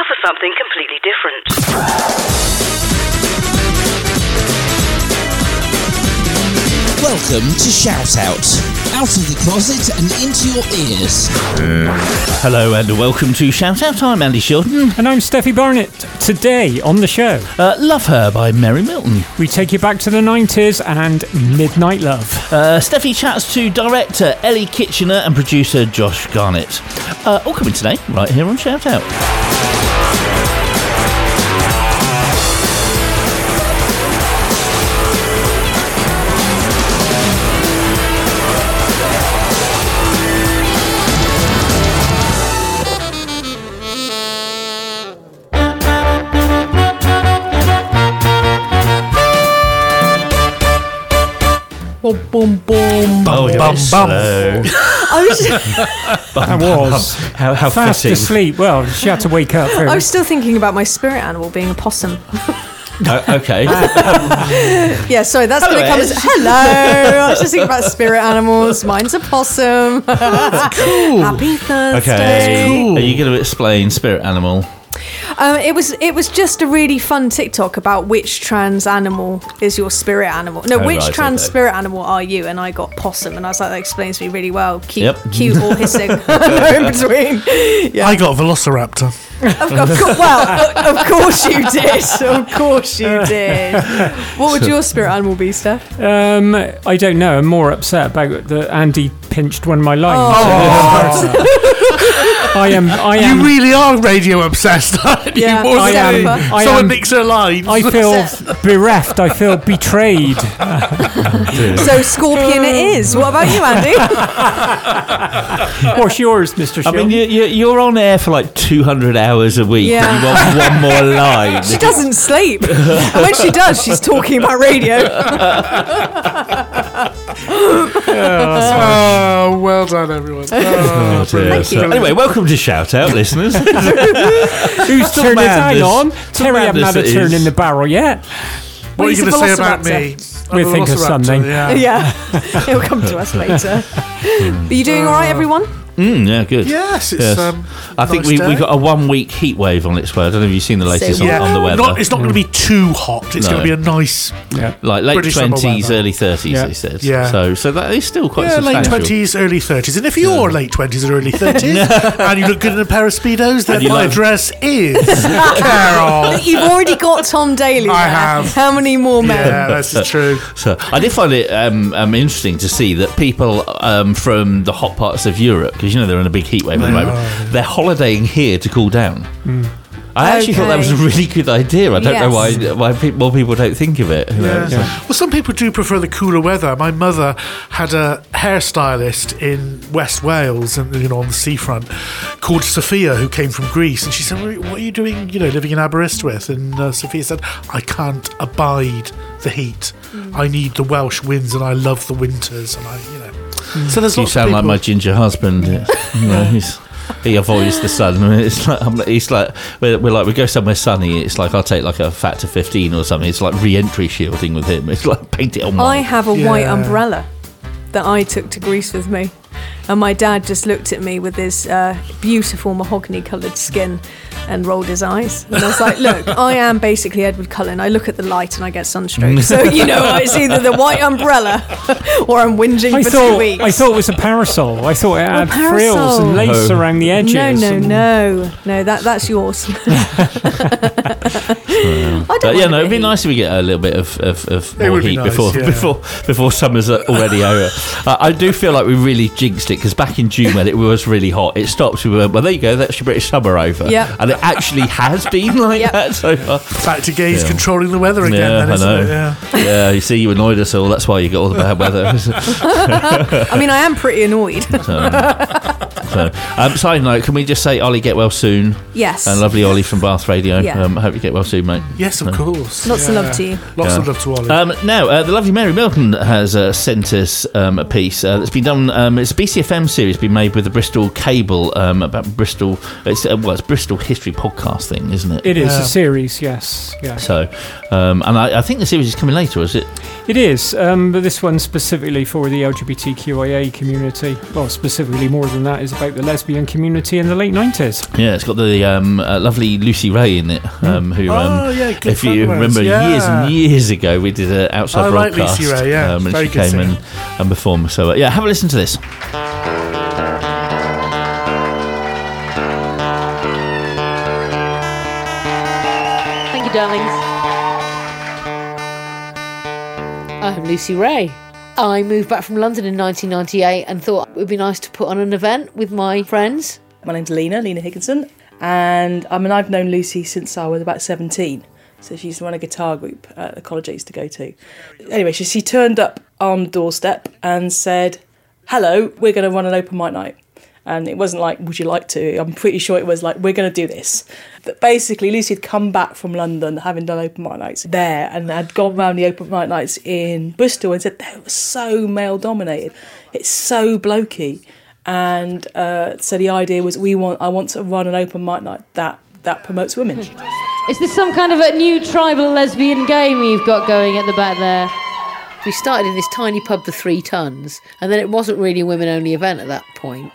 now for something completely different. Welcome to Shout Out. Out of the closet and into your ears. Hello and welcome to Shout Out. I'm Andy Shilton. And I'm Steffi Barnett. Today on the show, Uh, Love Her by Mary Milton. we take you back to the 90s and Midnight Love. Uh, Steffi chats to director Ellie Kitchener and producer Josh Garnett. Uh, all coming today, right here on Shout Out. Boom, boom, boom. Oh, you're bum, a bit bum. I was, I was How, how fast fitting. asleep. Well, she had to wake up. I was still thinking about my spirit animal being a possum. Uh, okay. Yeah, sorry, that's going to come as hello. I was just thinking about spirit animals. Mine's a possum. Cool. Happy Thursday. okay. Are you going to explain Spirit Animal? Um, it was it was just a really fun TikTok about which trans animal is your spirit animal. No, Oh, which right, trans okay. spirit animal are you? And I got possum, and I was like, that explains me really well. Cute, Yep. cute or hissing, no in between. Yeah. I got Velociraptor. Of, of course, well, of course you did. Of course you did. What would your spirit animal be, Steph? Um, I don't know. I'm more upset about that Andy pinched one of my lines. I am. I am. You really are radio obsessed, aren't you? Yeah, I am- I Someone am- nicks her lines. I feel bereft. I feel betrayed. So scorpion it is. What about you, Andy? What's yours, Mr. I mean, you, you, you're on air for like 200 hours a week Yeah. and you want one more line. She doesn't sleep. And when she does, she's talking about radio. Oh, well done, everyone. Oh, oh brilliant. So, Anyway, welcome to Shout Out, listeners. Who's turn is Hang Tremendous. on. Terry hasn't had a it turn is. in the barrel yet. What are he's you a going to say about me? velociraptor. I'm We'll a think of velociraptor, something. Yeah. Yeah, he'll come to us later. Hmm. Are you doing all right, uh, everyone? Mm, yeah, good. Yes, it's. Yes. Um, I think nice we, day. we got a one week heat wave on its way. I don't know if you've seen the latest on, Yeah, on the weather. not, it's not going to be too hot. It's No. going to be a nice. Yeah. like late British 20s, early 30s, Yeah. they said. Yeah. So so that is still quite Yeah, late twenties, early thirties, and if you're late twenties or early thirties, and you look good in a pair of speedos, then you my like- address is Carol. You've already got Tom Daley. I have. How many more men? Yeah, that's true. So I did find it um, um, interesting to see that people um, from the hot parts of Europe, because you know they're in a big heat wave at the moment, they're holidaying here to cool down. I actually thought that was a Okay. really good idea. I don't know why Yes. why pe- more people don't think of it. you know, Yeah. so- Well, some people do prefer the cooler weather. My mother had a hairstylist in West Wales, and you know, on the seafront, called Sophia, who came from Greece, and she said, "What what are you doing? You know, living in Aberystwyth?" And uh, Sophia said, "I can't abide the heat. I need the Welsh winds, and I love the winters, and I, you know." So there's You lots sound of like my ginger husband. you know, he's, he avoids the sun. I mean, it's like I'm, like- it's like we're, we're like we go somewhere sunny. It's like I'll take like a factor fifteen or something. It's like re-entry shielding with him. It's like paint it on. I white. have a white umbrella that I took to Greece with me. And my dad just looked at me with his uh, beautiful mahogany coloured skin and rolled his eyes. And I was like, look, I am basically Edward Cullen. I look at the light and I get sunstroke. So, you know, it's either the white umbrella or I'm whinging I for two thought weeks. I thought it was a parasol. I thought it had frills and lace Oh. around the edges. no, no, no. No, that, that's yours. I don't yeah, mind no, it'd be bit nice if we get a little bit of, of, of It more would be heat nice, before yeah. before before summer's already over. Uh, I do feel like we really jinxed it because back in June when it was really hot, it stopped. We went, well, there you go, that's your British summer over. Yeah. and it actually has been like Yep. that so far. Back to gays Yeah. controlling the weather again. Yeah, then, I isn't know. It? Yeah. Yeah, you see, you annoyed us all. That's why you got all the bad weather. I mean, I am pretty annoyed. so, um, side note, can we just say, Ollie, get well soon? yes. And lovely Ollie from Bath Radio. Yeah. Um, I hope you get well soon, mate. Yes, of course. Lots of love to you. Lots of love to Ollie. Um, now, uh, the lovely Mary Milton has uh, sent us um, a piece uh, that's been done. Um, it's a BCFM series been made with the Bristol Cable um, about Bristol. It's uh, well, it's Bristol history podcast thing, isn't it? It is Yeah. a series, yes. Yeah. So, um, and I, I think the series is coming later, is it? It is, um, but this one's specifically for the LGBTQIA community. Well, specifically more than that. night is about the lesbian community in the late 90s. Yeah, it's got the um, uh, lovely Lucy Ray in it. Um, who, um, Oh, yeah, good if you friend of ours, remember, years and years ago, we did an outside I like broadcast. Lucy Ray, yeah. um, and Very she good came singer. and, and performed. So uh, yeah, have a listen to this. Thank you, darlings. I'm Lucy Ray. I moved back from London in 1998 and thought it would be nice to put on an event with my friends. My name's Lena, Lena Higginson, and I mean I've known Lucy since I was about 17. So she used to run a guitar group at the college I used to go to. Anyway, she, she turned up on the doorstep and said, Hello, we're going to run an open mic night. And it wasn't like, Would you like to? I'm pretty sure it was like, We're going to do this. But basically, Lucy had come back from London having done open mic nights there and had gone round the open mic nights in Bristol and said, They were so male dominated. It's so blokey and uh, so the idea was we want I want to run an open mic night that that promotes women. Is this some kind of a new tribal lesbian game you've got going at the back there? We started in this tiny pub, the Three Tons, and then it wasn't really a women only event at that point.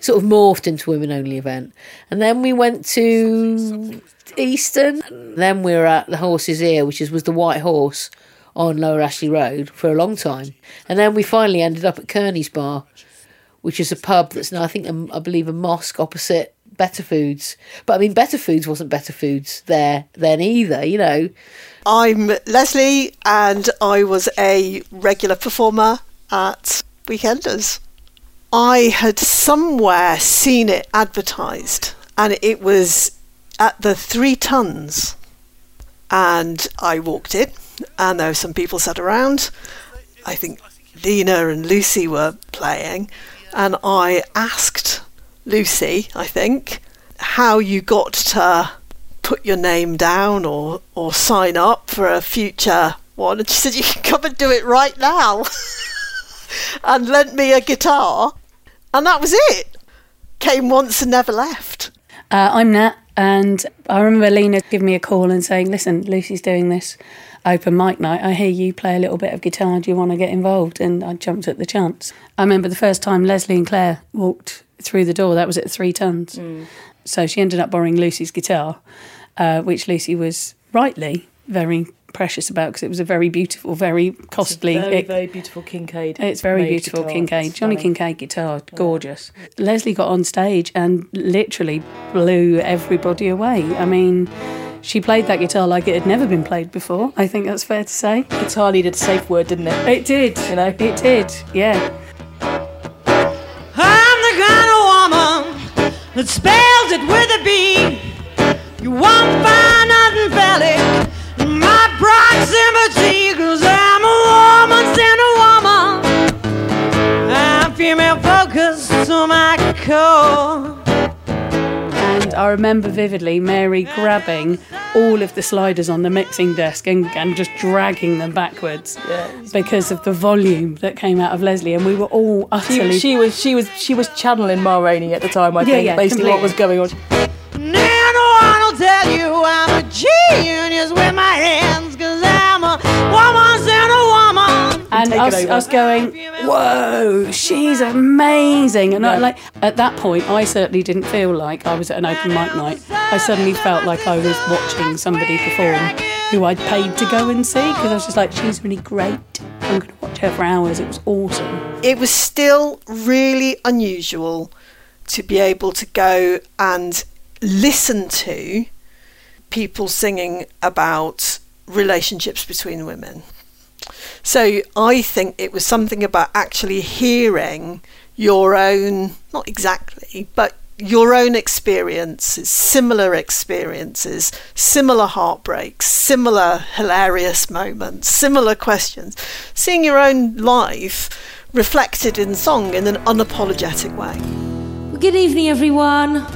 Sort of morphed into a women only event. And then we went to Easton. Then we were at the Horse's Ear, which is, was the White Horse on Lower Ashley Road for a long time. And then we finally ended up at Kearney's Bar, which is a pub that's now, I think, um, I believe, a mosque opposite Better Foods. But I mean, Better Foods wasn't Better Foods there then either, you know. I'm Leslie, and I was a regular performer at Weekenders. I had somewhere seen it advertised, and it was at the Three Tons. And I walked in, and there were some people sat around. I think Lena and Lucy were playing, and I asked Lucy, I think, how you got to put your name down or, or sign up for a future one. And she said, You can come and do it right now. and lent me a guitar. And that was it. Came once and never left. Uh, I'm Nat, and I remember Lena giving me a call and saying, "Listen, Lucy's doing this open mic night. I hear you play a little bit of guitar. Do you want to get involved?" And I jumped at the chance. I remember the first time Leslie and Claire walked through the door. That was at Three Tons. So she ended up borrowing Lucy's guitar, uh, which Lucy was rightly very precious about because it was a very beautiful, very costly. very, it- very beautiful Kincaid. it's very beautiful guitar. Kincaid, It's Johnny stunning. Kincaid guitar, gorgeous. Leslie got on stage and literally blew everybody away. I mean, she played that guitar like it had never been played before. I think that's fair to say. Guitar needed a safe word, didn't it? It did, You know? it did, yeah. I'm the kind of woman that spells it with a B. You won't find nothing phallic in my proximity, cause I'm a woman, send a woman. I'm female focused to my core. And I remember vividly Mary grabbing all of the sliders on the mixing desk and, and just dragging them backwards because of the volume that came out of Leslie. And we were all utterly. She, she was she was she was channeling Ma Rainey at the time. I Yeah, think yeah, basically what was going on. No one will tell you I'm a genius with my hands, cause I'm a woman, send a woman. and Take it us, us going, whoa, she's amazing. And I, like at that point, I certainly didn't feel like I was at an open mic night. I suddenly felt like I was watching somebody perform who I'd paid to go and see because I was just like, she's really great. I'm going to watch her for hours. It was awesome. It was still really unusual to be able to go and listen to people singing about relationships between women. So I think it was something about actually hearing your own, not exactly, but your own experiences, similar experiences, similar heartbreaks, similar hilarious moments, similar questions, seeing your own life reflected in song in an unapologetic way. Good evening, everyone.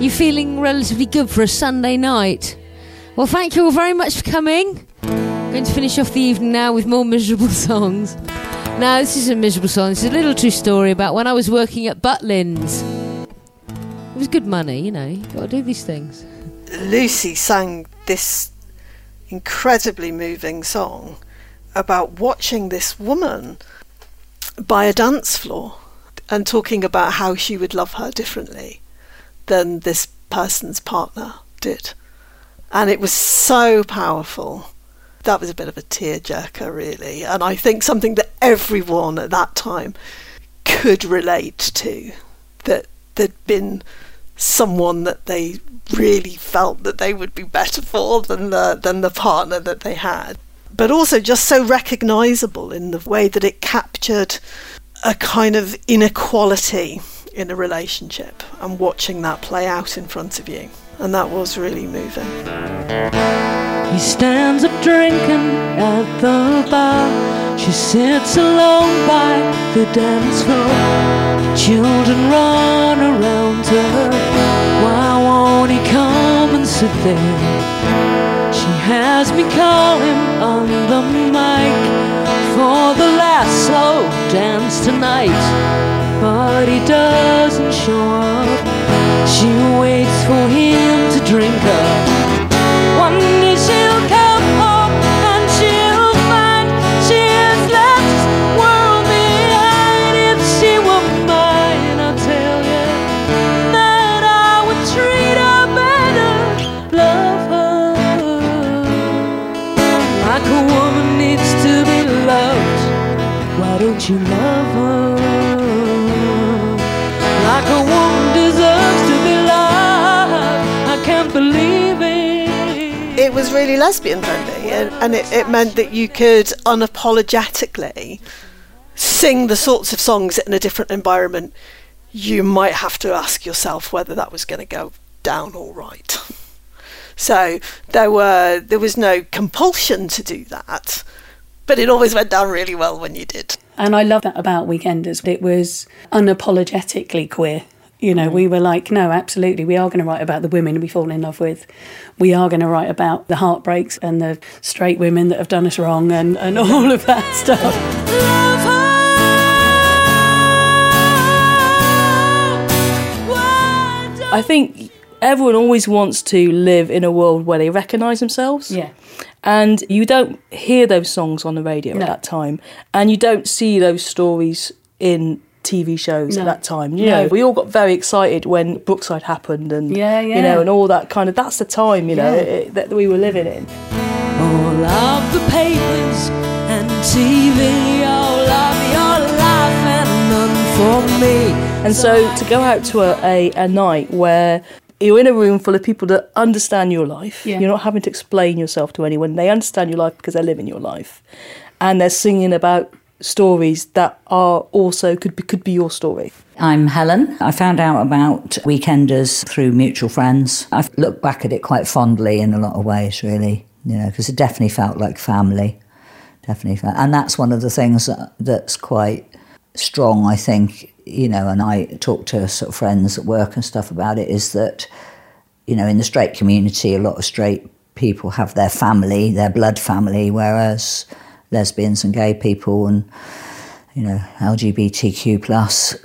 You feeling relatively good for a Sunday night? Well, thank you all very much for coming. I'm going to finish off the evening now with more miserable songs. Now, this is a miserable song. It's a little true story about when I was working at Butlins. It was good money, you know. You got to do these things. Lucy sang this incredibly moving song about watching this woman by a dance floor and talking about how she would love her differently than this person's partner did. And it was so powerful. That was a bit of a tearjerker, really. And I think something that everyone at that time could relate to that there'd been someone that they really felt that they would be better for than the than the partner that they had but also just so recognizable in the way that it captured a kind of inequality in a relationship and watching that play out in front of you and that was really moving He stands up drinking at the bar. She sits alone by the dance floor. Children run around her. Why won't he come and sit there? She has me calling on the mic for the last slow dance tonight. But he doesn't show up. She waits for him to drink up. One day she'll come home and she'll find she has left this world behind. If she were mine, I'll tell you that I would treat her better, love her like a woman needs to be loved. Why don't you love really lesbian friendly and, and it, it meant that you could unapologetically sing the sorts of songs in a different environment you might have to ask yourself whether that was going to go down all right so there were there was no compulsion to do that but it always went down really well when you did And I love that about Weekenders. It was unapologetically queer. You know, mm-hmm. we were like, no, absolutely, we are going to write about the women we fall in love with. We are going to write about the heartbreaks and the straight women that have done us wrong and, and all of that stuff. I think everyone always wants to live in a world where they recognise themselves. Yeah. And you don't hear those songs on the radio No. at that time. And you don't see those stories in TV shows No. at that time. You No. know, we all got very excited when Brookside happened and Yeah, you know, and all that kind of that's the time, you know, Yeah. it, that we were living in. All of the papers and TV, all of your life and none for me. And so to go out to a, a, a night where you're in a room full of people that understand your life, Yeah. you're not having to explain yourself to anyone, they understand your life because they're living your life. And they're singing about stories that are also could be could be your story. I'm Helen. I found out about Weekenders through mutual friends. I've looked back at it quite fondly in a lot of ways, really, you know, because it definitely felt like family. Definitely felt, and that's one of the things that, that's quite strong, I think, you know, and I talk to sort of friends at work and stuff about it, is that, you know, in the straight community, a lot of straight people have their family, their blood family, whereas lesbians and gay people and, you know, LGBTQ plus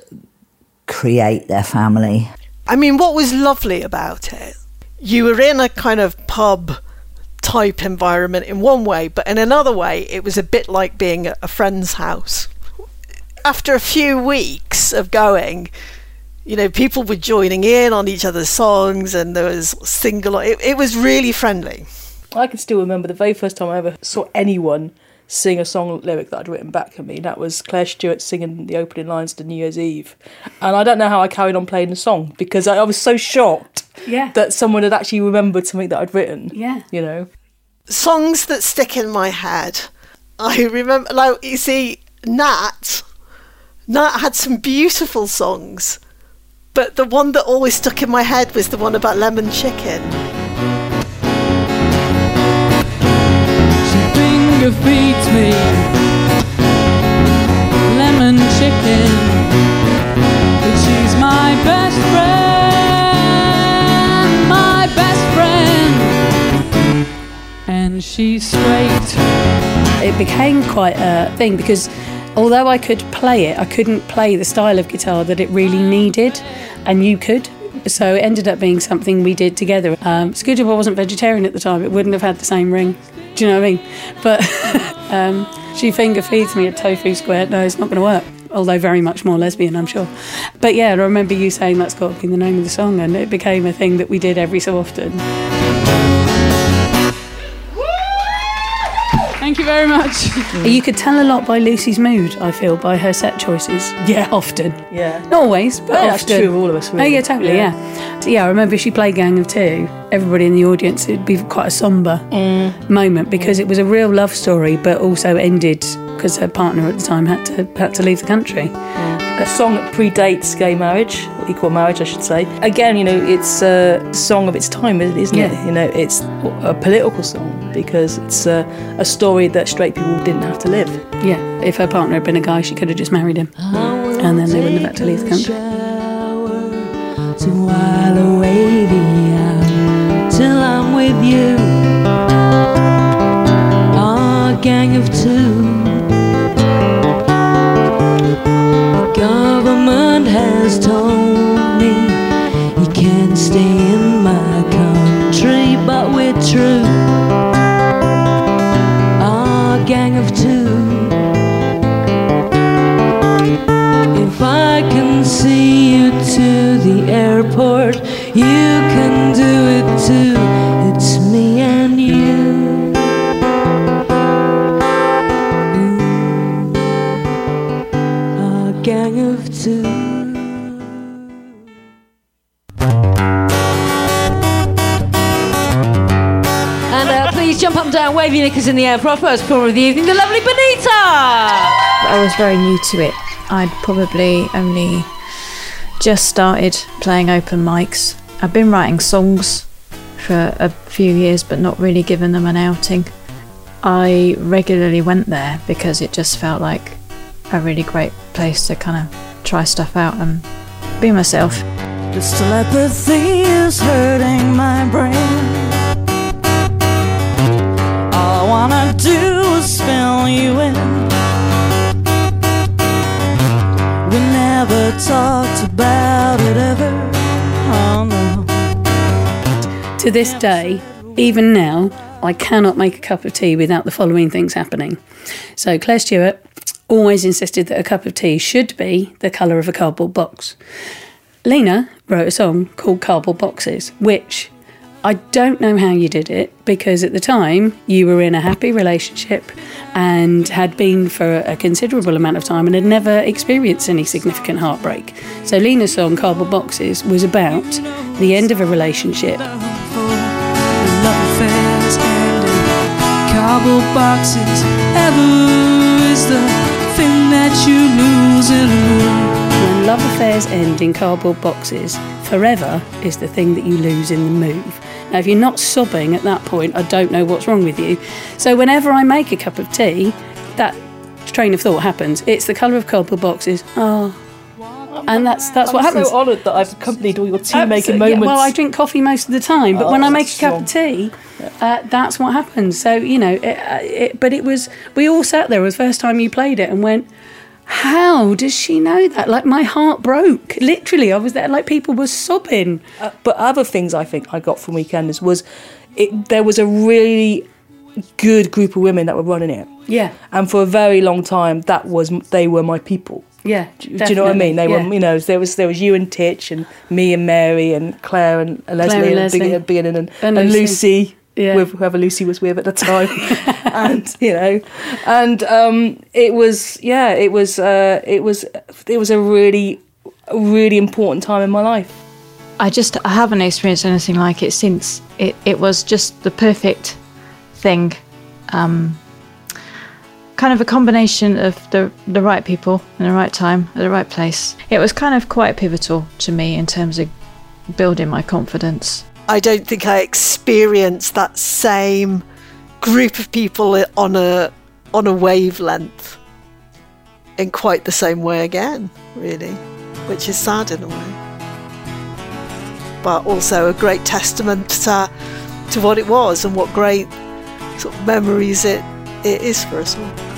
create their family. I mean, what was lovely about it, you were in a kind of pub type environment in one way, but in another way, it was a bit like being at a friend's house. After a few weeks of going, you know, people were joining in on each other's songs and there was single, it, it was really friendly. I can still remember the very first time I ever saw anyone sing a song lyric that I'd written back at me. That was Claire Stewart singing the opening lines to New Year's Eve. And I don't know how I carried on playing the song because I, I was so shocked Yeah. that someone had actually remembered something that I'd written. Yeah. You know? songs that stick in my head. I remember, like, you see, Nat, Nat had some beautiful songs, but the one that always stuck in my head was the one about lemon chicken. Feeds me lemon chicken. But she's my best friend, my best friend. And she's straight. It became quite a thing because although I could play it, I couldn't play the style of guitar that it really needed, and you could. So it ended up being something we did together. Um, Screwdriver wasn't vegetarian at the time; it wouldn't have had the same ring. Do you know what I mean? But um, she finger feeds me a tofu square. No, it's not going to work. although very much more lesbian, I'm sure. But yeah, I remember you saying that's got to be the name of the song, and it became a thing that we did every so often. Thank you very much. Mm. You could tell a lot by Lucy's mood, I feel, by her set choices. Yeah, often. Yeah. Not always, but Yeah, that's true of all of us, Oh, yeah, totally, Yeah. yeah. So, yeah, I remember she played Gang of Two. Everybody in the audience, it'd be quite a sombre mm. moment because it was a real love story, but also ended because her partner at the time had to had to leave the country. Mm. A song that predates gay marriage, or equal marriage, I should say. Again, you know, it's a song of its time, isn't Yeah. it? You know, it's a political song because it's a, a story that straight people didn't have to live. Yeah, if her partner had been a guy, she could have just married him, and then they wouldn't have had to leave the country. to while away the hour till I'm with you. Our gang of two. Government has told me you can't stay in my country, but we're true. Our gang of two. If I can see you to the airport, down, wave your knickers in the air for our first performer of the evening, the lovely Benita! I was very new to it. I'd probably only just started playing open mics. I've been writing songs for a few years, but not really given them an outing. I regularly went there because it just felt like a really great place to kind of try stuff out and be myself. This telepathy is hurting my brain. Wanna do is fill you in. We never talked about it ever. Oh no. To this day, even now, I cannot make a cup of tea without the following things happening. So, Claire Stewart always insisted that a cup of tea should be the colour of a cardboard box. Lena wrote a song called Cardboard Boxes, which I don't know how you did it because at the time you were in a happy relationship and had been for a considerable amount of time and had never experienced any significant heartbreak. So Lena's song Cardboard Boxes was about the end of a relationship Love affairs ended. Cardboard boxes ever is the thing that you lose in. When love affairs end in cardboard boxes, forever is the thing that you lose in the move. Now, if you're not sobbing at that point, I don't know what's wrong with you. So, whenever I make a cup of tea, that train of thought happens. It's the colour of cardboard boxes. Oh. And that's that's what I'm happens. so honoured that I've accompanied all your tea making yeah, moments. well, I drink coffee most of the time, but Oh, when I make a cup of tea, uh, that's what happens. So you know, it, uh, it, but it was we all sat there. It was the first time you played it and went. How does she know that? Like my heart broke. Literally, I was there. Like people were sobbing. Uh, but other things I think I got from Weekenders was it, there was a really good group of women that were running it. Yeah. And for a very long time, that was they were my people. Yeah. Do, do you know what I mean? They definitely, were, you know, there was there was you and Titch and me and Mary and Claire and, and Leslie and and, Leslie. beginning, beginning and, And and, Lucy. Lucy. Yeah. With whoever Lucy was with at the time, and you know, and um, it was yeah, it was uh, it was it was a really really important time in my life. I just I haven't experienced anything like it since. It it was just the perfect thing. Um, kind of a combination of the the right people in the right time at the right place. It was kind of quite pivotal to me in terms of building my confidence. I don't think I experienced that same group of people on a on a wavelength in quite the same way again, really, which is sad in a way. But also a great testament to, to what it was and what great sort of memories it, it is for us all.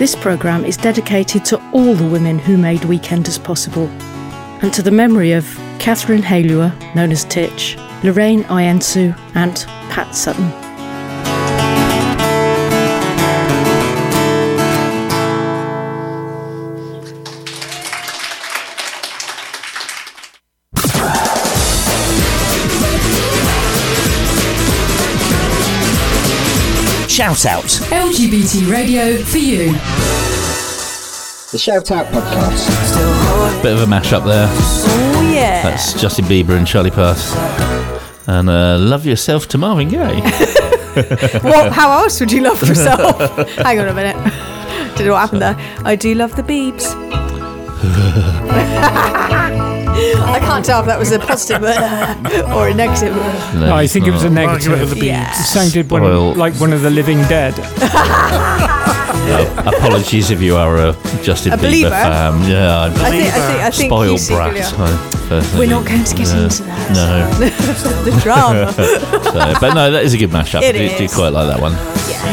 This programme is dedicated to all the women who made Weekenders possible, and to the memory of Catherine Halua, known as Titch, Lorraine Iensu, and Pat Sutton. Shout out. LGBT radio for you. The Shout Out Podcast. Bit of a mashup there. Oh yeah. That's Justin Bieber and Charlie Puth. And uh, Love Yourself to Marvin Gaye. what? How else would you love yourself? Hang on a minute. Did know what happened there? I do love the Beebs. I can't tell if that was a positive uh, or a negative. No, I it's think it was a not. negative. Yeah. It sounded one Well- of, like one of the living dead. Yeah, apologies if you are a Justin A Bieber believer? fan. Yeah, I'm I think- I think- I think spoiled secretly brat. I We're not going to get yeah. into that. No. the drama. So, but no, that is a good mashup. It I do, do quite like that one.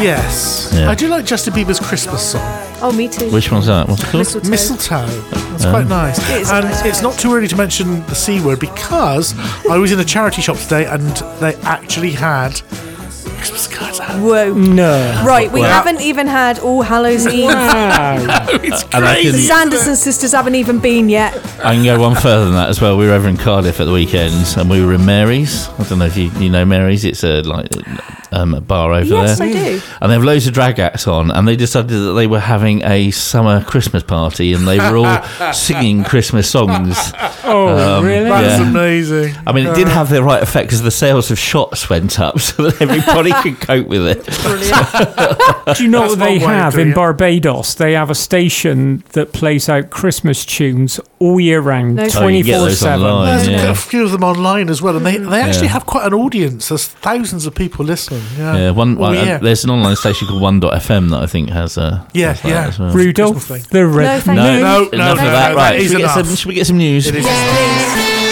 Yes. Yeah. I do like Justin Bieber's Christmas song. Oh, me too. Which one's that? What's it called? Mistletoe. Mistletoe. That's Oh. quite nice. It is a and nice it's not too early to mention the C word because I was in a charity shop today and they actually had Christmas cards out. Whoa. No. Right, we Well- haven't even had All Hallows Eve. it's And I can- Sanderson sisters haven't even been yet. I can go one further than that as well. We were over in Cardiff at the weekends, and we were in Mary's. I don't know if you, you know Mary's. It's a like um, a bar over Yes, there. I do. And they have loads of drag acts on, and they decided that they were having a summer Christmas party, and they were all singing Christmas songs. Oh, Um, really? That's Yeah. amazing. I mean, it did Uh, have the right effect because the sales of shots went up, so that everybody could cope with it. Brilliant. Do you know That's what they one way of have in it. Barbados? They have a station that plays out Christmas tunes all year round, No. Oh, you can twenty get four those seven. There's yeah. a few of them online as well, and they, they actually Yeah. have quite an audience. There's thousands of people listening. Yeah, Yeah, one. Oh, uh, yeah. There's an online station called One.fm that I think has a. Yeah, has yeah. as well. Rudolph Christmas thing. the No, Red. thank No, you. No, enough no, of no, that. no, right, that should is we, get some, enough. should we get some news? It is.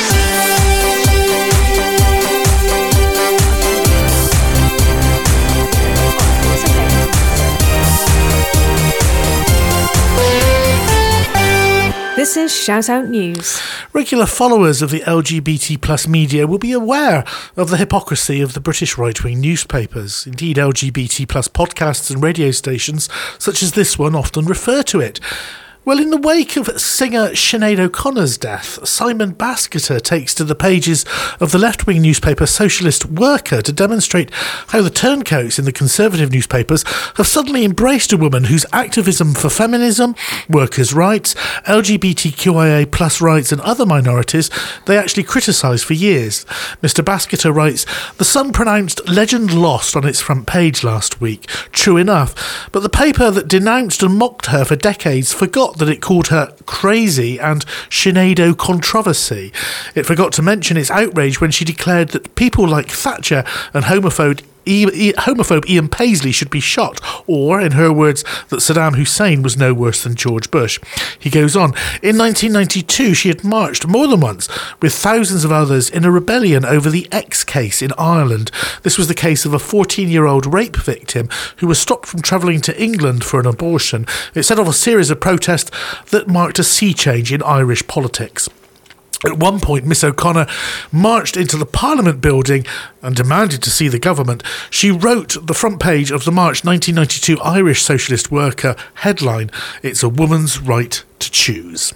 Is Shout Out News. Regular followers of the LGBT plus media will be aware of the hypocrisy of the British right wing newspapers. Indeed, LGBT plus podcasts and radio stations, such as this one, often refer to it. Well, in the wake of singer Sinead O'Connor's death, Simon Basketter takes to the pages of the left wing newspaper Socialist Worker to demonstrate how the turncoats in the conservative newspapers have suddenly embraced a woman whose activism for feminism, workers' rights, LGBTQIA plus rights, and other minorities they actually criticised for years. Mr. Basketter writes The Sun pronounced legend lost on its front page last week. True enough, but the paper that denounced and mocked her for decades forgot that it called her crazy and Sinead controversy. It forgot to mention its outrage when she declared that people like Thatcher and homophobe Homophobe Ian Paisley should be shot, or, in her words, that Saddam Hussein was no worse than George Bush. He goes on, in 1992, she had marched more than once with thousands of others in a rebellion over the X case in Ireland. This was the case of a 14 year old rape victim who was stopped from travelling to England for an abortion. It set off a series of protests that marked a sea change in Irish politics. At one point, Miss O'Connor marched into the Parliament building and demanded to see the government. She wrote the front page of the March 1992 Irish Socialist Worker headline It's a woman's right to choose.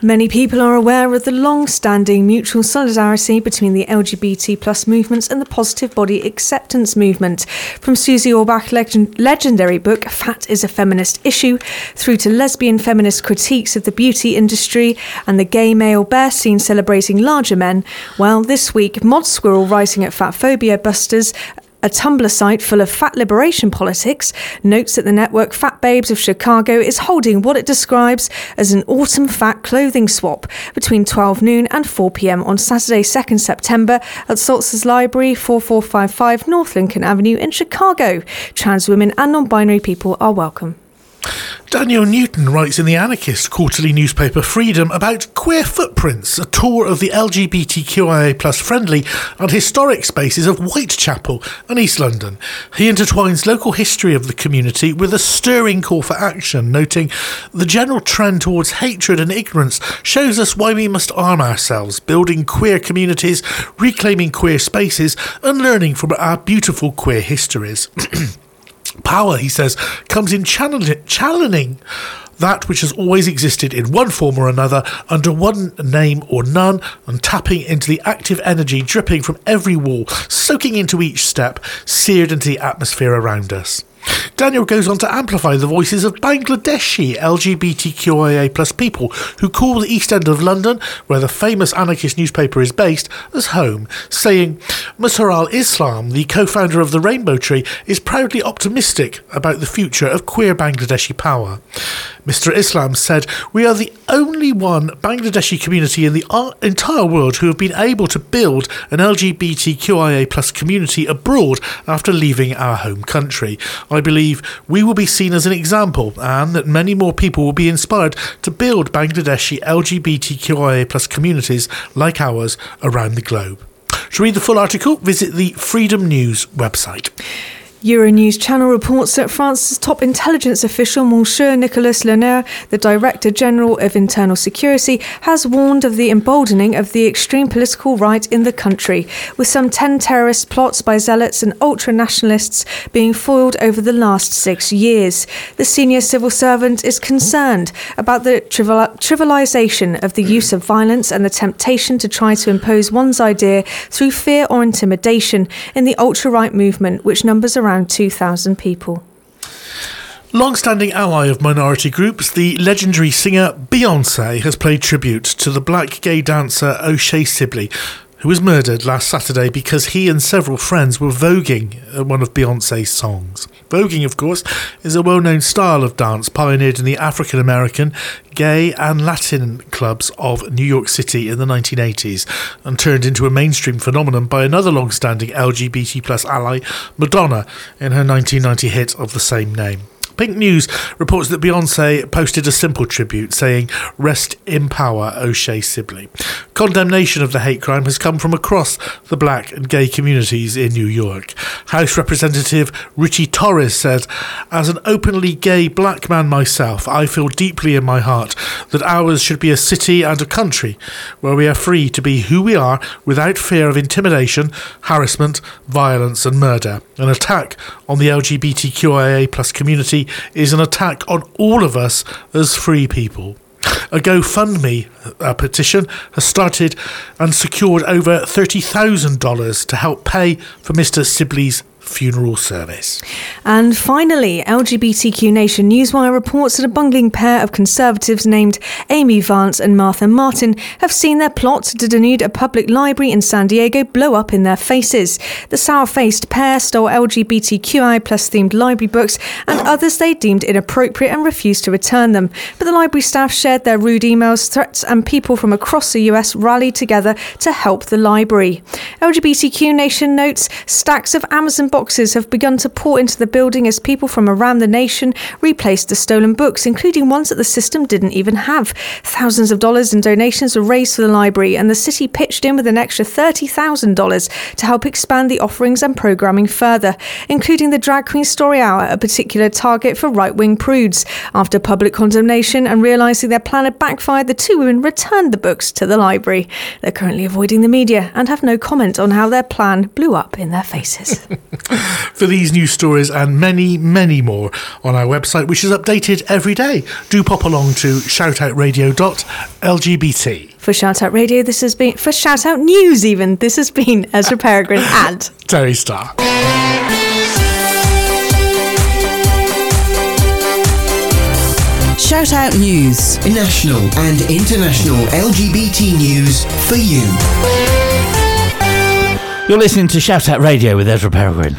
Many people are aware of the long-standing mutual solidarity between the LGBT plus movements and the positive body acceptance movement. From Susie Orbach's legend- legendary book "Fat is a Feminist Issue" through to lesbian feminist critiques of the beauty industry and the gay male bear scene celebrating larger men. Well, this week, Mod Squirrel writing at Fatphobia Busters a Tumblr site full of fat liberation politics, notes that the network Fat Babes of Chicago is holding what it describes as an autumn fat clothing swap between 12 noon and 4 pm on Saturday, 2nd September at Saltz's Library, 4455 North Lincoln Avenue in Chicago. Trans women and non binary people are welcome. Daniel Newton writes in the anarchist quarterly newspaper Freedom about Queer Footprints, a tour of the LGBTQIA plus friendly and historic spaces of Whitechapel and East London. He intertwines local history of the community with a stirring call for action, noting the general trend towards hatred and ignorance shows us why we must arm ourselves, building queer communities, reclaiming queer spaces, and learning from our beautiful queer histories. Power, he says, comes in channel- channeling that which has always existed in one form or another, under one name or none, and tapping into the active energy dripping from every wall, soaking into each step, seared into the atmosphere around us. Daniel goes on to amplify the voices of Bangladeshi LGBTQIA plus people who call the East End of London, where the famous anarchist newspaper is based, as home, saying, Musharal Islam, the co-founder of the Rainbow Tree, is proudly optimistic about the future of queer Bangladeshi power. Mr. Islam said, We are the only one Bangladeshi community in the entire world who have been able to build an LGBTQIA plus community abroad after leaving our home country. I believe we will be seen as an example and that many more people will be inspired to build Bangladeshi LGBTQIA plus communities like ours around the globe. To read the full article, visit the Freedom News website. Euronews Channel reports that France's top intelligence official, Monsieur Nicolas Lerner, the Director General of Internal Security, has warned of the emboldening of the extreme political right in the country, with some 10 terrorist plots by zealots and ultra nationalists being foiled over the last six years. The senior civil servant is concerned about the trivial- trivialization of the use of violence and the temptation to try to impose one's idea through fear or intimidation in the ultra right movement, which numbers around 2,000 people. Long-standing ally of minority groups, the legendary singer Beyonce has played tribute to the black gay dancer O'Shea Sibley, who was murdered last Saturday because he and several friends were voguing at one of Beyonce's songs. Voguing, of course, is a well-known style of dance pioneered in the African American, gay and Latin clubs of New York City in the 1980s and turned into a mainstream phenomenon by another long-standing LGBT plus ally, Madonna, in her 1990 hit of the same name. Pink News reports that Beyonce posted a simple tribute saying, Rest in power, O'Shea Sibley. Condemnation of the hate crime has come from across the black and gay communities in New York. House Representative Richie Torres said, As an openly gay black man myself, I feel deeply in my heart that ours should be a city and a country where we are free to be who we are without fear of intimidation, harassment, violence, and murder. An attack on the LGBTQIA plus community is an attack on all of us as free people. A GoFundMe petition has started and secured over $30,000 to help pay for Mr. Sibley's funeral service. And finally, LGBTQ Nation Newswire reports that a bungling pair of conservatives named Amy Vance and Martha Martin have seen their plot to denude a public library in San Diego blow up in their faces. The sour-faced pair stole LGBTQI plus themed library books and others they deemed inappropriate and refused to return them. But the library staff shared their rude emails, threats, and people from across the US rallied together to help the library. LGBTQ Nation notes stacks of Amazon have begun to pour into the building as people from around the nation replaced the stolen books, including ones that the system didn't even have. Thousands of dollars in donations were raised for the library, and the city pitched in with an extra $30,000 to help expand the offerings and programming further, including the Drag Queen Story Hour, a particular target for right wing prudes. After public condemnation and realising their plan had backfired, the two women returned the books to the library. They're currently avoiding the media and have no comment on how their plan blew up in their faces. For these news stories and many, many more on our website, which is updated every day, do pop along to shoutoutradio.lgbt. For Shoutout Radio, this has been, for Shout Out News even, this has been Ezra Peregrine and Terry Starr. Shoutout News. National and international LGBT news for you. You're listening to Shout Out Radio with Ezra Peregrine.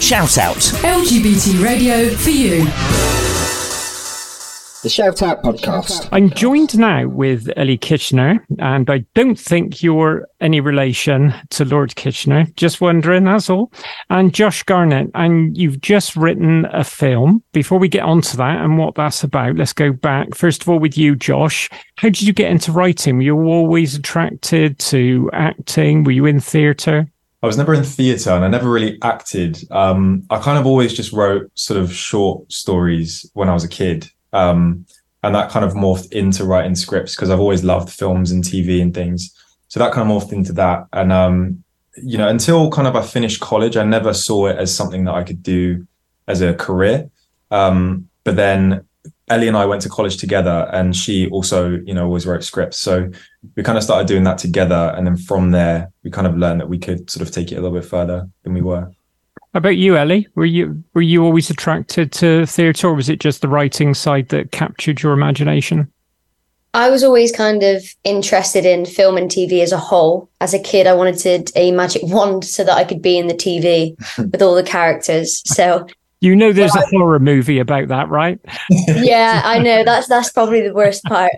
Shout Out. LGBT radio for you. The Shout Out Podcast. I'm joined now with Ellie Kitchener, and I don't think you're any relation to Lord Kitchener. Just wondering, that's all. And Josh Garnett, and you've just written a film. Before we get onto that and what that's about, let's go back. First of all, with you, Josh, how did you get into writing? Were you always attracted to acting? Were you in theatre? I was never in theatre and I never really acted. Um, I kind of always just wrote sort of short stories when I was a kid. Um, and that kind of morphed into writing scripts because I've always loved films and TV and things. so that kind of morphed into that. And um, you know, until kind of I finished college, I never saw it as something that I could do as a career. Um, but then Ellie and I went to college together, and she also, you know, always wrote scripts. So we kind of started doing that together, and then from there, we kind of learned that we could sort of take it a little bit further than we were. How about you, Ellie? Were you were you always attracted to theatre, or was it just the writing side that captured your imagination? I was always kind of interested in film and TV as a whole. As a kid, I wanted a magic wand so that I could be in the TV with all the characters. So You know, there's a horror movie about that, right? yeah, I know that's that's probably the worst part.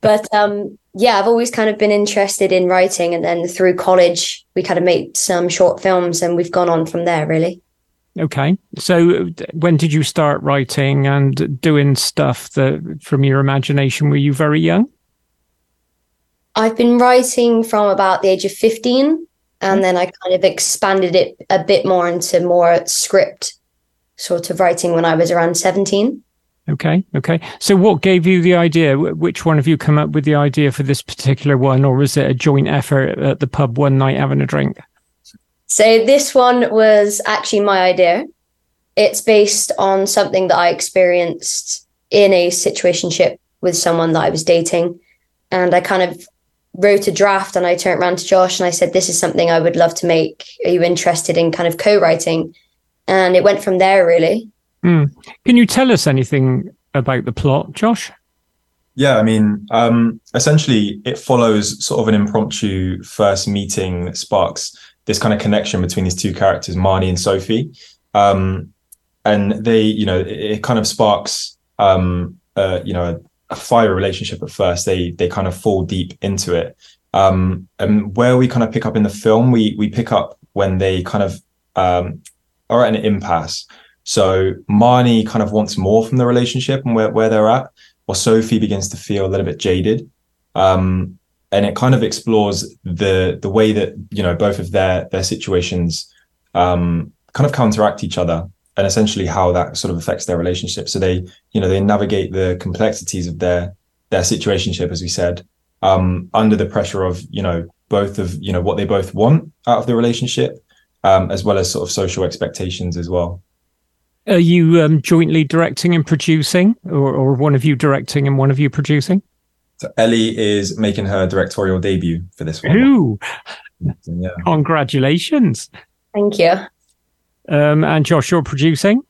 But um, yeah, I've always kind of been interested in writing, and then through college, we kind of made some short films, and we've gone on from there. Really. Okay. So when did you start writing and doing stuff that from your imagination? Were you very young? I've been writing from about the age of 15 and mm. then I kind of expanded it a bit more into more script sort of writing when I was around 17. Okay. Okay. So what gave you the idea? Which one of you come up with the idea for this particular one, or was it a joint effort at the pub one night having a drink? So this one was actually my idea. It's based on something that I experienced in a situationship with someone that I was dating. And I kind of wrote a draft and I turned around to Josh and I said, This is something I would love to make. Are you interested in kind of co-writing? And it went from there really. Hmm. Can you tell us anything about the plot, Josh? Yeah, I mean, um, essentially, it follows sort of an impromptu first meeting that sparks this kind of connection between these two characters, Marnie and Sophie. Um, and they, you know, it, it kind of sparks, um, uh, you know, a, a fire relationship at first. They they kind of fall deep into it. Um, and where we kind of pick up in the film, we we pick up when they kind of um, are at an impasse. So Marnie kind of wants more from the relationship and where, where they're at, or Sophie begins to feel a little bit jaded. Um, and it kind of explores the the way that you know both of their their situations um, kind of counteract each other, and essentially how that sort of affects their relationship. So they you know they navigate the complexities of their their situationship, as we said, um, under the pressure of you know both of you know what they both want out of the relationship, um, as well as sort of social expectations as well. Are you um, jointly directing and producing, or, or one of you directing and one of you producing? So Ellie is making her directorial debut for this one. Ooh, Yeah. congratulations. Thank you. Um, and Josh, you're producing?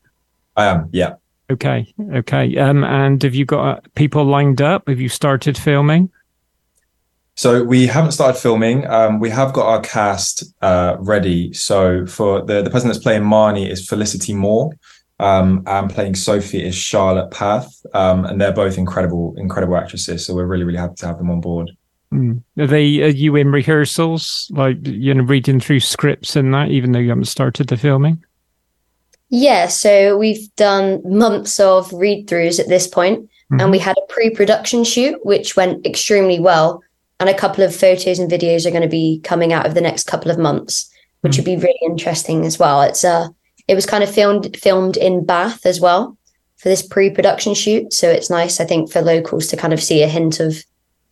I am, yeah. Okay, okay. Um, and have you got uh, people lined up? Have you started filming? So we haven't started filming. Um, we have got our cast uh, ready. So for the the person that's playing Marnie is Felicity Moore, um, and playing Sophie is Charlotte Path, um, and they're both incredible, incredible actresses. So we're really, really happy to have them on board. Mm. Are they? Are you in rehearsals, like you know, reading through scripts and that, even though you haven't started the filming? Yeah, so we've done months of read throughs at this point, Mhm. and we had a pre production shoot, which went extremely well. And a couple of photos and videos are going to be coming out of the next couple of months, which would be really interesting as well. It's uh, it was kind of filmed filmed in Bath as well for this pre production shoot, so it's nice, I think, for locals to kind of see a hint of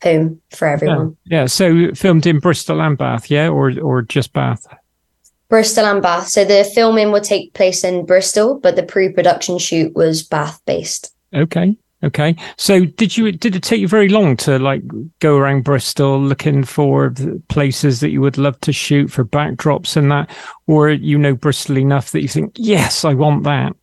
home for everyone. Yeah. yeah. So filmed in Bristol and Bath, yeah, or or just Bath. Bristol and Bath. So the filming will take place in Bristol, but the pre production shoot was Bath based. Okay. Okay. So did you did it take you very long to like go around Bristol looking for places that you would love to shoot for backdrops and that, or you know Bristol enough that you think, yes, I want that.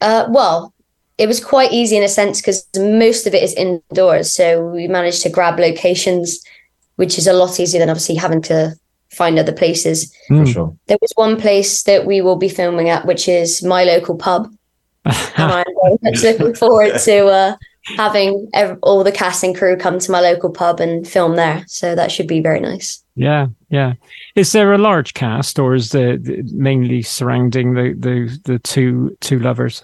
Uh, well, it was quite easy in a sense because most of it is indoors. So we managed to grab locations, which is a lot easier than obviously having to find other places. For sure. There was one place that we will be filming at, which is my local pub. and I'm very much looking forward to uh, having ev- all the cast and crew come to my local pub and film there. So that should be very nice. Yeah, yeah. Is there a large cast, or is the, the mainly surrounding the, the the two two lovers?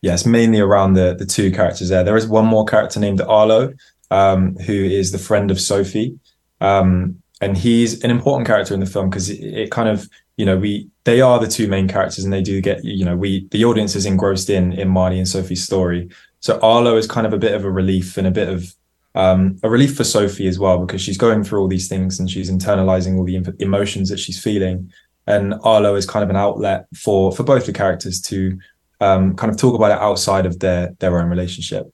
Yes, mainly around the the two characters there. There is one more character named Arlo, um, who is the friend of Sophie, um, and he's an important character in the film because it, it kind of you know we they are the two main characters and they do get you know we the audience is engrossed in in Marnie and Sophie's story. So Arlo is kind of a bit of a relief and a bit of um, a relief for Sophie as well because she's going through all these things and she's internalizing all the em- emotions that she's feeling. And Arlo is kind of an outlet for for both the characters to um, kind of talk about it outside of their their own relationship.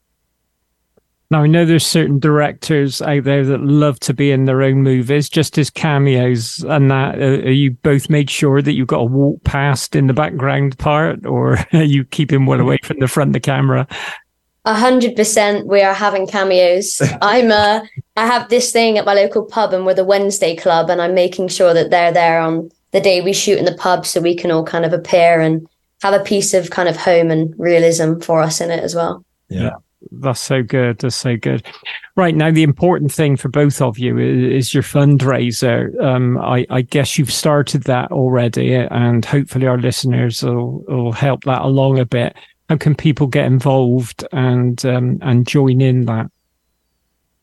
Now I know there's certain directors out there that love to be in their own movies, just as cameos and that. Uh, you both made sure that you've got a walk past in the background part, or are you keeping well away from the front of the camera? A hundred percent, we are having cameos. I'm uh, I have this thing at my local pub, and we're the Wednesday Club, and I'm making sure that they're there on the day we shoot in the pub, so we can all kind of appear and have a piece of kind of home and realism for us in it as well. Yeah. That's so good. That's so good. Right now, the important thing for both of you is, is your fundraiser. Um, I, I, guess you've started that already, and hopefully our listeners will, will help that along a bit. How can people get involved and um, and join in that?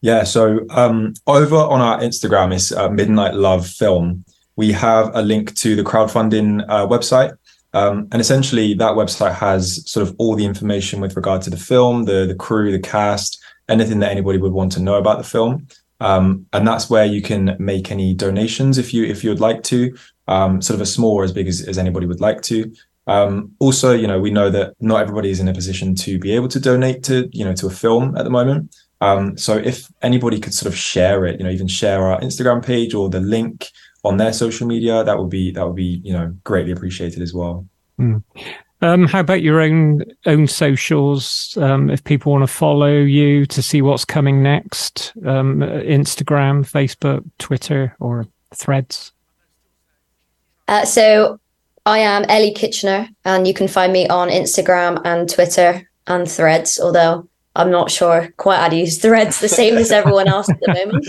Yeah, so um, over on our Instagram is uh, Midnight Love Film. We have a link to the crowdfunding uh, website um, and essentially, that website has sort of all the information with regard to the film, the the crew, the cast, anything that anybody would want to know about the film. Um, and that's where you can make any donations if you if you would like to, um, sort of as small or as big as, as anybody would like to. Um, also, you know, we know that not everybody is in a position to be able to donate to you know to a film at the moment. Um, so if anybody could sort of share it, you know, even share our Instagram page or the link on their social media, that would be that would be you know greatly appreciated as well. Mm. Um, how about your own own socials? Um, if people want to follow you to see what's coming next, um, Instagram, Facebook, Twitter, or Threads. Uh, so I am Ellie Kitchener, and you can find me on Instagram and Twitter and Threads. Although I'm not sure quite how to use Threads the same as everyone else at the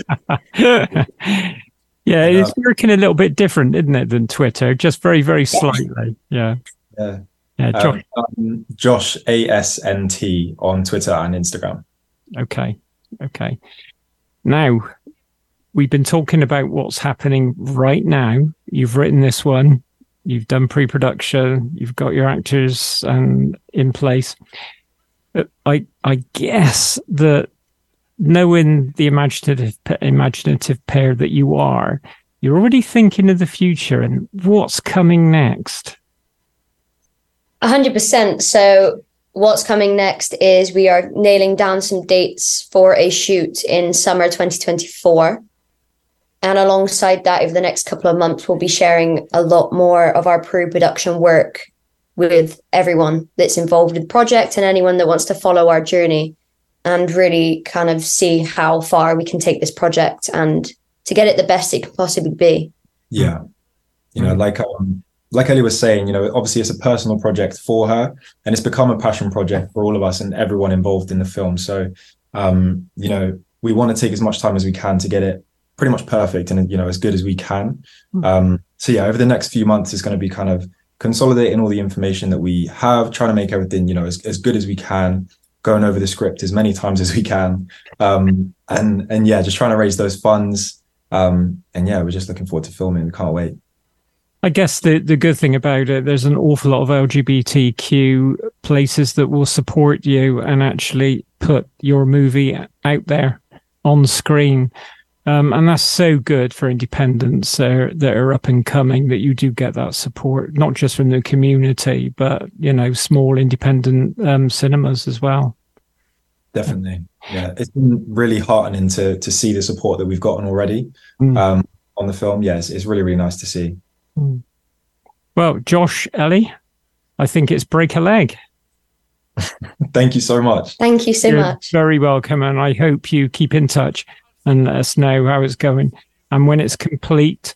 moment. Yeah, it's working a little bit different, isn't it, than Twitter? Just very, very slightly. Yeah. Yeah. Yeah, Josh. Um, um, Josh ASNT on Twitter and Instagram. Okay. Okay. Now, we've been talking about what's happening right now. You've written this one, you've done pre production, you've got your actors um, in place. I, I guess that knowing the imaginative imaginative pair that you are, you're already thinking of the future and what's coming next. A hundred percent. So what's coming next is we are nailing down some dates for a shoot in summer 2024. And alongside that, over the next couple of months, we'll be sharing a lot more of our pre-production work with everyone that's involved in the project and anyone that wants to follow our journey and really kind of see how far we can take this project and to get it the best it can possibly be. Yeah. You know, like um, like Ellie was saying, you know, obviously it's a personal project for her and it's become a passion project for all of us and everyone involved in the film. So um, you know, we want to take as much time as we can to get it pretty much perfect and you know as good as we can. Um, so yeah, over the next few months it's going to be kind of consolidating all the information that we have, trying to make everything, you know, as, as good as we can, going over the script as many times as we can. Um, and and yeah, just trying to raise those funds. Um, and yeah, we're just looking forward to filming. We can't wait. I guess the, the good thing about it, there's an awful lot of LGBTQ places that will support you and actually put your movie out there on screen. Um, and that's so good for independents uh, that are up and coming that you do get that support, not just from the community, but, you know, small independent um, cinemas as well. Definitely. Yeah. It's been really heartening to, to see the support that we've gotten already Mm. um, on the film. Yeah, it's, it's really, really nice to see. Mm. Well, Josh, Ellie, I think it's break a leg. Thank you so much. Thank you so You're much. Very welcome. And I hope you keep in touch and let us know how it's going. And when it's complete,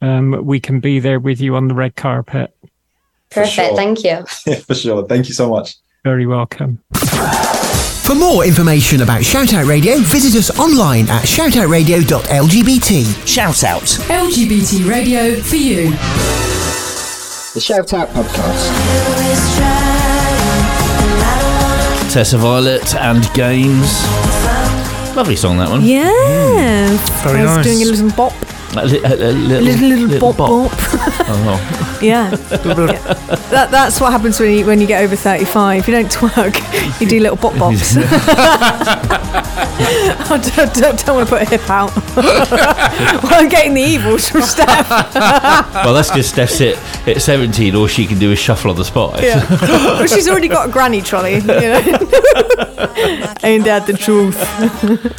um, we can be there with you on the red carpet. Perfect. sure. Thank you. for sure. Thank you so much. Very welcome. For more information about Shoutout Radio, visit us online at shoutoutradio.lgbt. Shout out. LGBT radio for you. The Shout Out Podcast. Tessa Violet and Games. Lovely song, that one. Yeah. Mm. Very I was nice. doing a little bop. A, li- a- a little, Little, little, bop, bop. Oh. Yeah. Yeah. That, that's what happens when you when you get over 35. You don't twerk, you do little bop bops. I oh, don't, don't, don't want to put a hip out. well, I'm getting the evils from Steph. well, that's because Steph's hit, hit 17, all she can do is shuffle on the spot. yeah. Well, she's already got a granny trolley. You know? Ain't that the truth?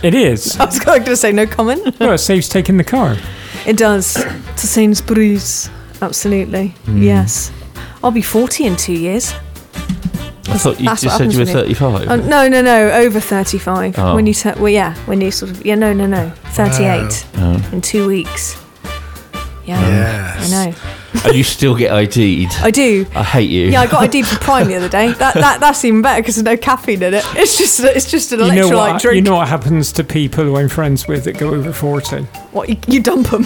It is. I was going to say no comment. No, it saves taking the car. It does. To Sainsbury's. Absolutely. Mm. Yes. I'll be 40 in two years. I thought you That's just what said you were happens when 35. Uh, no, no, no. Over 35. Oh. When you turn, well, yeah, when you sort of, yeah, no, no, no. 38 Oh. in two weeks. Yeah. Yes. I know. and you still get ID'd. I do. I hate you. Yeah, I got ID'd for Prime the other day. That, that that's even better because there's no caffeine in it. It's just it's just an You know, electrolyte what, drink. you know what happens to people who I'm friends with that go over 40? What you, you dump them?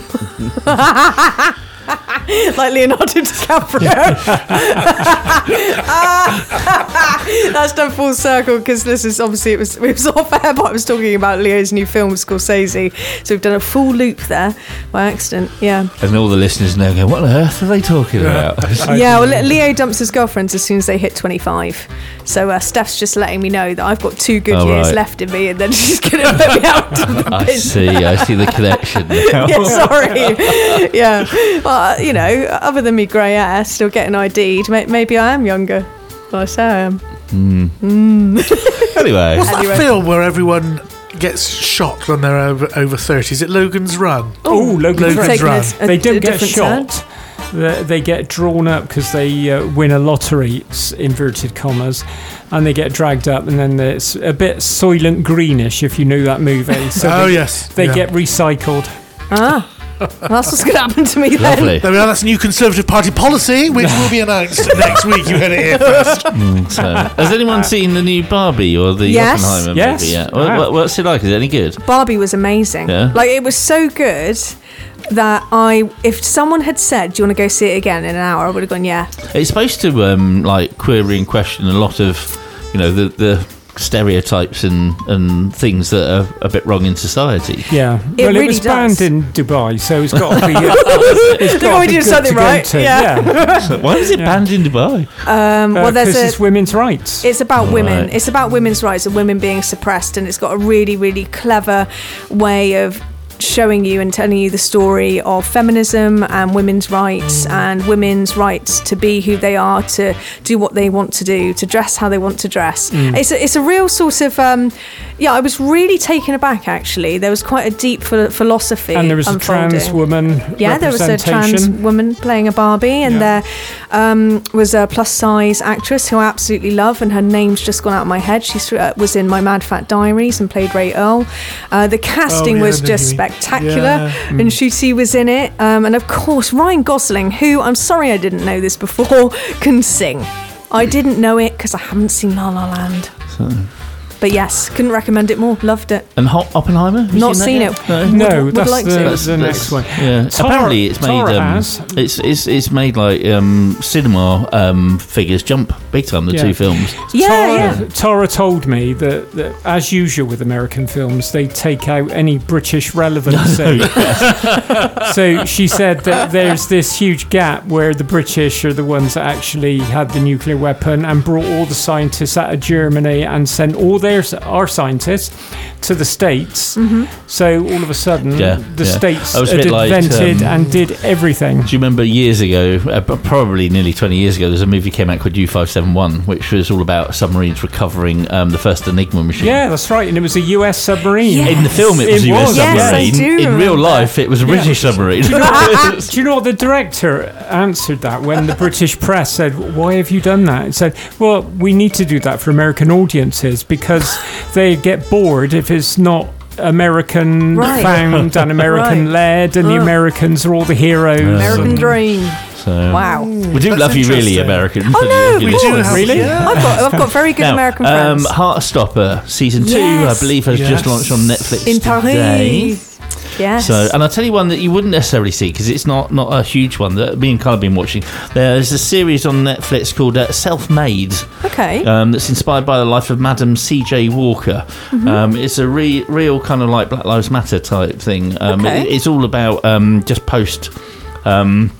like Leonardo DiCaprio. That's done full circle because this is obviously it was it was off air, but I was talking about Leo's new film Scorsese. So we've done a full loop there by accident. Yeah. And all the listeners now go, what on earth are they talking about? Yeah, well, Leo dumps his girlfriends as soon as they hit 25. So uh, Steph's just letting me know that I've got two good Oh, years right. left in me, and then she's going to let me out of the I business. see, I see the connection yeah, sorry. yeah. Well, you know, other than me grey ass still getting ID'd, may- maybe I am younger. Well, I say I am. Mm. Mm. Anyway. What's Anyway. that film where everyone gets shot when they're over, over 30? Is it Logan's Run? Oh, Logan's, Logan's Run. Run. they don't get shot. They, they get drawn up because they uh, win a lottery, s- inverted commas, and they get dragged up, and then it's a bit Soylent Greenish, if you know that movie. So Oh, they, yes, They yeah. get recycled. Ah. Well, that's what's going to happen to me Lovely. then. There we are. That's new Conservative Party policy, which will be announced next week. You heard it here first. Mm, so, has anyone seen the new Barbie or the Yes. Oppenheimer Yes. movie yet? I what- what's it like? Is it any good? Barbie was amazing. Yeah. Like it was so good that I, if someone had said, "Do you want to go see it again in an hour?" I would have gone, "Yeah." It's supposed to um, like query and question a lot of, you know, the the stereotypes and and things that are a bit wrong in society. Yeah. It well, really it was does. banned in Dubai, so it's got to be. it's They've gotta already be done good something to go right, to. yeah. Why is it banned in Dubai? Um, well, there's because a. it's women's rights. It's about women. Right. It's about women's rights and women being suppressed, and it's got a really, really clever way of showing you and telling you the story of feminism and women's rights and women's rights to be who they are, to do what they want to do, to dress how they want to dress. Mm. It's a, it's a real sort of um, yeah. I was really taken aback actually. There was quite a deep ph- philosophy. and there was a trans woman. Yeah, there was a trans woman playing a Barbie, and there um, was a plus size actress who I absolutely love, and her name's just gone out of my head. She uh, was in My Mad Fat Diaries and played Rae Earl. Uh, the casting yeah, was just mean. Spectacular, Yeah. and Ncuti was in it. Um, and of course, Ryan Gosling, who I'm sorry I didn't know this before, can sing. I didn't know it because I haven't seen La La Land. So- But yes, couldn't recommend it more. Loved it. And Ho- Oppenheimer? Have you Not that seen yet? it. No, No, Would that's like the, to. the next one. Yeah, Tara- apparently it's made. Tara Um, has. it's it's it's made like um, cinema um, figures jump big time. The Yeah. two films. Yeah, Tara, Tara told me that, that, as usual with American films, they take out any British relevancy. so she said that there's this huge gap where the British are the ones that actually had the nuclear weapon and brought all the scientists out of Germany and sent all their our scientists to the States. Mhm. So all of a sudden, Yeah, the yeah. States I was a had bit like, invented um, and did everything. Do you remember years ago, uh, probably nearly 20 years ago, there's a movie came out called U571, which was all about submarines recovering um, the first Enigma machine. Yeah, that's right. And it was a US submarine. In the film, it was a US submarine. In real life, it was a British submarine. Do you, know, do you know what the director answered that when the British press said, Why have you done that? It said, Well, we need to do that for American audiences because they get bored if it's not American Right. found and American Right. led, and the Oh. Americans are all the heroes. American and- Dream. So, Wow. We do That's love you, really, interesting. American. Oh, no, You of listen. course. Really? Yeah. I've got- I've got very good Now, American um, friends. Heartstopper season two, Yes. I believe, has just launched on Netflix In today. Yes. So, and I'll tell you one that you wouldn't necessarily see because it's not not a huge one that me and Carl have been watching. There's a series on Netflix called uh, Self Made. Okay. Um, that's inspired by the life of Madam C.J. Walker. Mhm. Um, it's a re- real kind of like Black Lives Matter type thing. Um, Okay. it- it's all about um, just post. Um,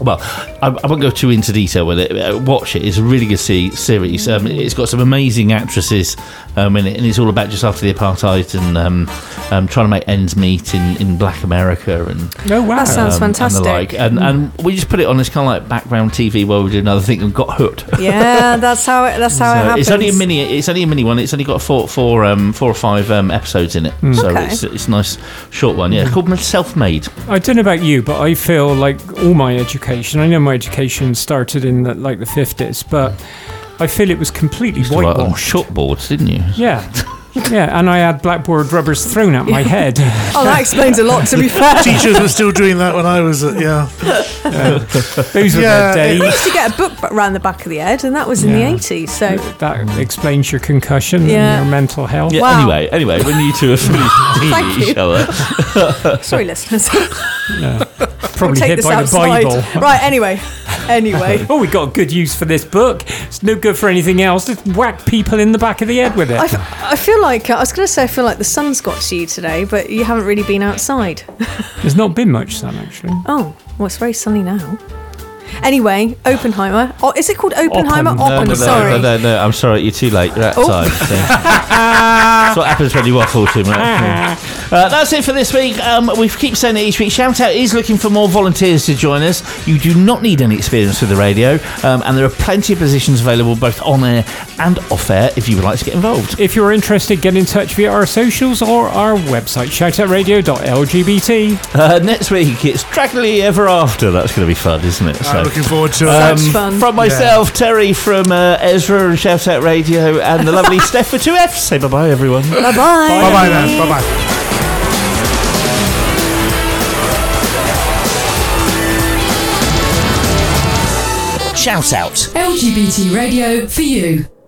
well, I, I won't go too into detail with it. Uh, watch it; it's a really good se- series. Um, it's got some amazing actresses um, in it, and it's all about just after the apartheid and um, um, trying to make ends meet in, in Black America and Oh, wow. That sounds um, and the fantastic. like. And, and we just put it on this kind of like background TV while we did another thing and got hooked. Yeah, that's how it. That's how it So happens. it's only a mini. It's only a mini one. It's only got four, four, um, four or five um, episodes in it. Mm. So Okay. it's, it's a nice short one. Yeah, it's called Self Made. I don't know about you, but I feel like all my education. I know my education started in the, like the fifties, but I feel it was completely Used to write on whitewashed. chalkboards, didn't you? Yeah, yeah, and I had blackboard rubbers thrown at my head. Oh, that explains a lot. To be fair, Teachers were still doing that when I was, at, yeah. Those were Yeah, the we days. used to get a book around the back of the head, and that was in Yeah. the eighties. So That explains your concussion Yeah. and your mental health. Yeah. Wow. Anyway, anyway, when you two are finished Thank dating you. each other, sorry, listeners. Yeah. Probably hit by the outside. Bible. Right. Anyway. Anyway. Oh, we got good use for this book. It's no good for anything else. Just whack people in the back of the head with it. I, f- I feel like uh, I was going to say I feel like the sun's got to you today, but you haven't really been outside. There's not been much sun actually. Oh, well, it's very sunny now. Anyway, Oppenheimer. Oh, is it called Oppenheimer? Oppen. Oppen. no, no, no, sorry. no, no, no, I'm sorry, you're too late. You're out of Oh. time. So. That's what happens when you waffle too much. Uh, that's it for this week. Um, we keep saying it each week. Shout Out is looking for more volunteers to join us. You do not need any experience with the radio, um, and there are plenty of positions available both on air and off air if you would like to get involved. If you're interested, get in touch via our socials or our website, shoutoutradio.lgbt. Uh, next week it's Draggly Ever After. That's going to be fun, isn't it? I'm looking forward to it. Um, Such fun. From myself, Terry from uh, Ezra and Shout Out Radio, and the lovely Steph for 2F. Say bye bye, everyone. Bye bye. Bye bye then. Bye bye. Shout out. LGBT radio for you.